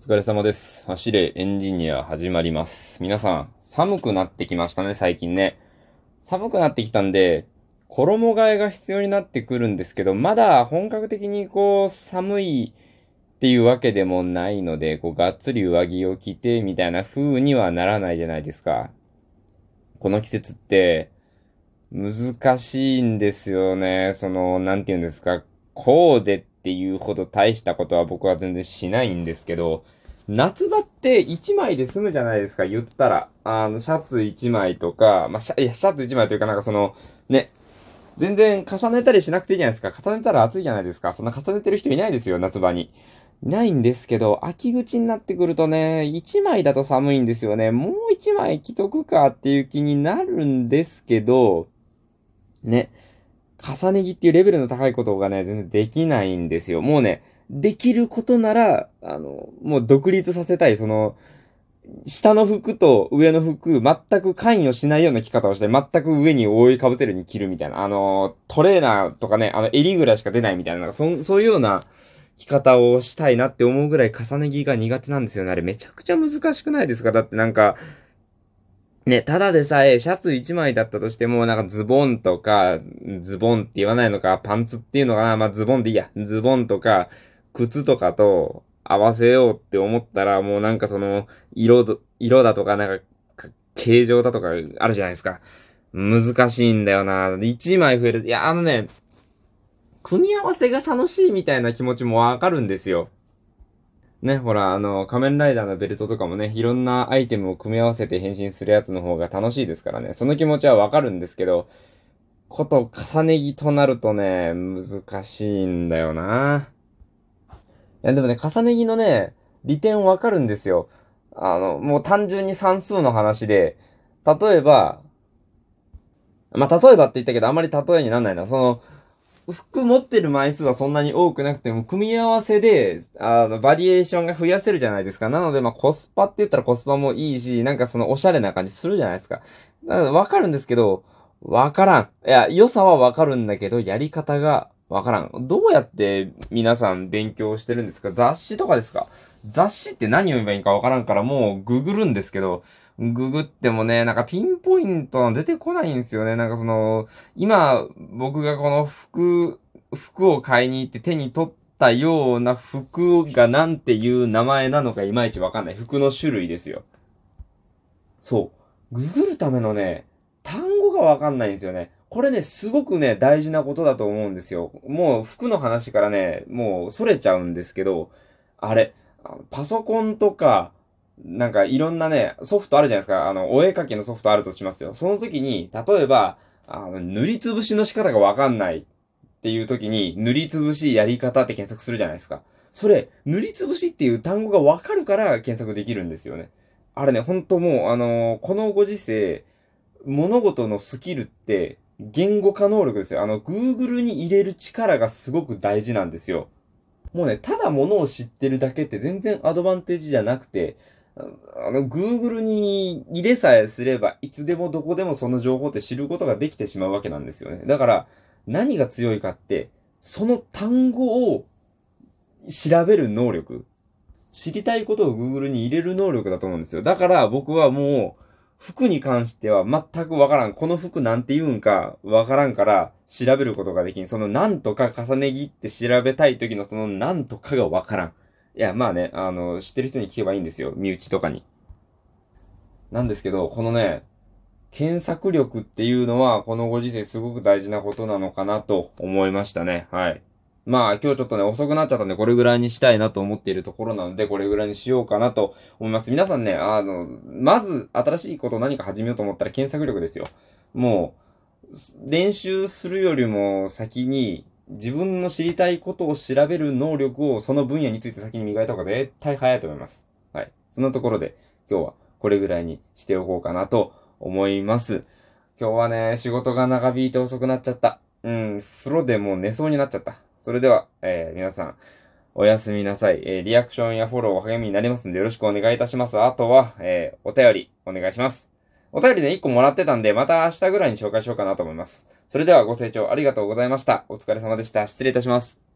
疲れ様です。走れエンジニア始まります。皆さん、寒くなってきましたね、最近ね。寒くなってきたんで、衣替えが必要になってくるんですけど、まだ本格的にこう、寒いっていうわけでもないので、こう、がっつり上着を着て、みたいな風にはならないじゃないですか。この季節って、難しいんですよね。その、なんて言うんですか。こうでっていうほど大したことは僕は全然しないんですけど、夏場って1枚で済むじゃないですか、言ったら。あの、シャツ1枚とか、まあ、シャ、シャツ1枚というかなんかその、ね、全然重ねたりしなくていいじゃないですか。重ねたら暑いじゃないですか。そんな重ねてる人いないですよ、夏場に。いないんですけど、秋口になってくるとね、1枚だと寒いんですよね。もう1枚着とくかっていう気になるんですけど、ね、重ね着っていうレベルの高いことがね、全然できないんですよ。もうね、できることなら、あの、もう独立させたい、その、下の服と上の服、全く関与しないような着方をして、全く上に覆いかぶせるに着るみたいな。あの、トレーナーとかね、あの、襟ぐらいしか出ないみたいな、なんかそ、そういうような着方をしたいなって思うぐらい重ね着が苦手なんですよね。あれめちゃくちゃ難しくないですか？だってなんか、ね、ただでさえシャツ1枚だったとしても、なんかズボンとか、ズボンって言わないのか、パンツっていうのかな、まあズボンでいいや。ズボンとか、靴とかと合わせようって思ったら、もうなんかその、色、色だとか、なんか、形状だとかあるじゃないですか。難しいんだよな。1枚増える。いや、あのね、組み合わせが楽しいみたいな気持ちもわかるんですよ。ね、ほら、あの、仮面ライダーのベルトとかもね、いろんなアイテムを組み合わせて変身するやつの方が楽しいですからね。その気持ちはわかるんですけど、こと重ね着となるとね、難しいんだよな。いや、でもね、重ね着のね、利点わかるんですよ。あの、もう単純に算数の話で、例えば、まあ、例えばって言ったけど、あまり例えになんないな。その、服持ってる枚数はそんなに多くなくても、組み合わせで、あの、バリエーションが増やせるじゃないですか。なので、まあ、コスパって言ったらコスパもいいし、なんかその、おしゃれな感じするじゃないですか。わかるんですけど、わからん。いや、良さはわかるんだけど、やり方がわからん。どうやって皆さん勉強してるんですか？雑誌とかですか？雑誌って何読めばいいかわからんから、もうググるんですけど、ググってもね、なんかピンポイント出てこないんですよね。なんかその、今、僕がこの服、服を買いに行って手に取ったような服がなんていう名前なのかいまいちわかんない。服の種類ですよ。そう。ググるためのね、単語がわかんないんですよね。これね、すごくね、大事なことだと思うんですよ。もう服の話からね、もうそれちゃうんですけど、あれ、パソコンとか、なんかいろんなね、ソフトあるじゃないですか。あの、お絵描きのソフトあるとしますよ。その時に、例えば、あの、塗りつぶしの仕方がわかんないっていう時に、塗りつぶしやり方って検索するじゃないですか。それ、塗りつぶしっていう単語がわかるから検索できるんですよね。あれね、ほんともう、あのーこのご時世、物事のスキルって、言語化能力ですよ。あの、Google に入れる力がすごく大事なんですよ。もうね、ただ物を知ってるだけって全然アドバンテージじゃなくて、あの、Google に入れさえすれば、いつでもどこでもその情報って知ることができてしまうわけなんですよね。だから、何が強いかって、その単語を調べる能力。知りたいことを Google に入れる能力だと思うんですよ。だから僕はもう、服に関しては全くわからん。この服なんて言うんかわからんから調べることができん。そのなんとか重ね着って調べたい時のそのなんとかがわからん。いや、まあね、あの、知ってる人に聞けばいいんですよ。身内とかに。なんですけど、このね、検索力っていうのは、このご時世すごく大事なことなのかなと思いましたね。はい。まあ、今日ちょっとね、遅くなっちゃったんで、これぐらいにしたいなと思っているところなので、これぐらいにしようかなと思います。皆さんね、あの、まず、新しいことを何か始めようと思ったら検索力ですよ。もう、練習するよりも先に、自分の知りたいことを調べる能力をその分野について先に磨いた方が絶対早いと思います。はい。そのところで、今日はこれぐらいにしておこうかなと思います。今日はね、仕事が長引いて遅くなっちゃった。うん、風呂でもう寝そうになっちゃった。それでは、えー、皆さん、おやすみなさい。えー、リアクションやフォロー励みになりますんでよろしくお願いいたします。あとは、えー、お便りお願いします。お便りね、1個もらってたんで、また明日ぐらいに紹介しようかなと思います。それではご清聴ありがとうございました。お疲れ様でした。失礼いたします。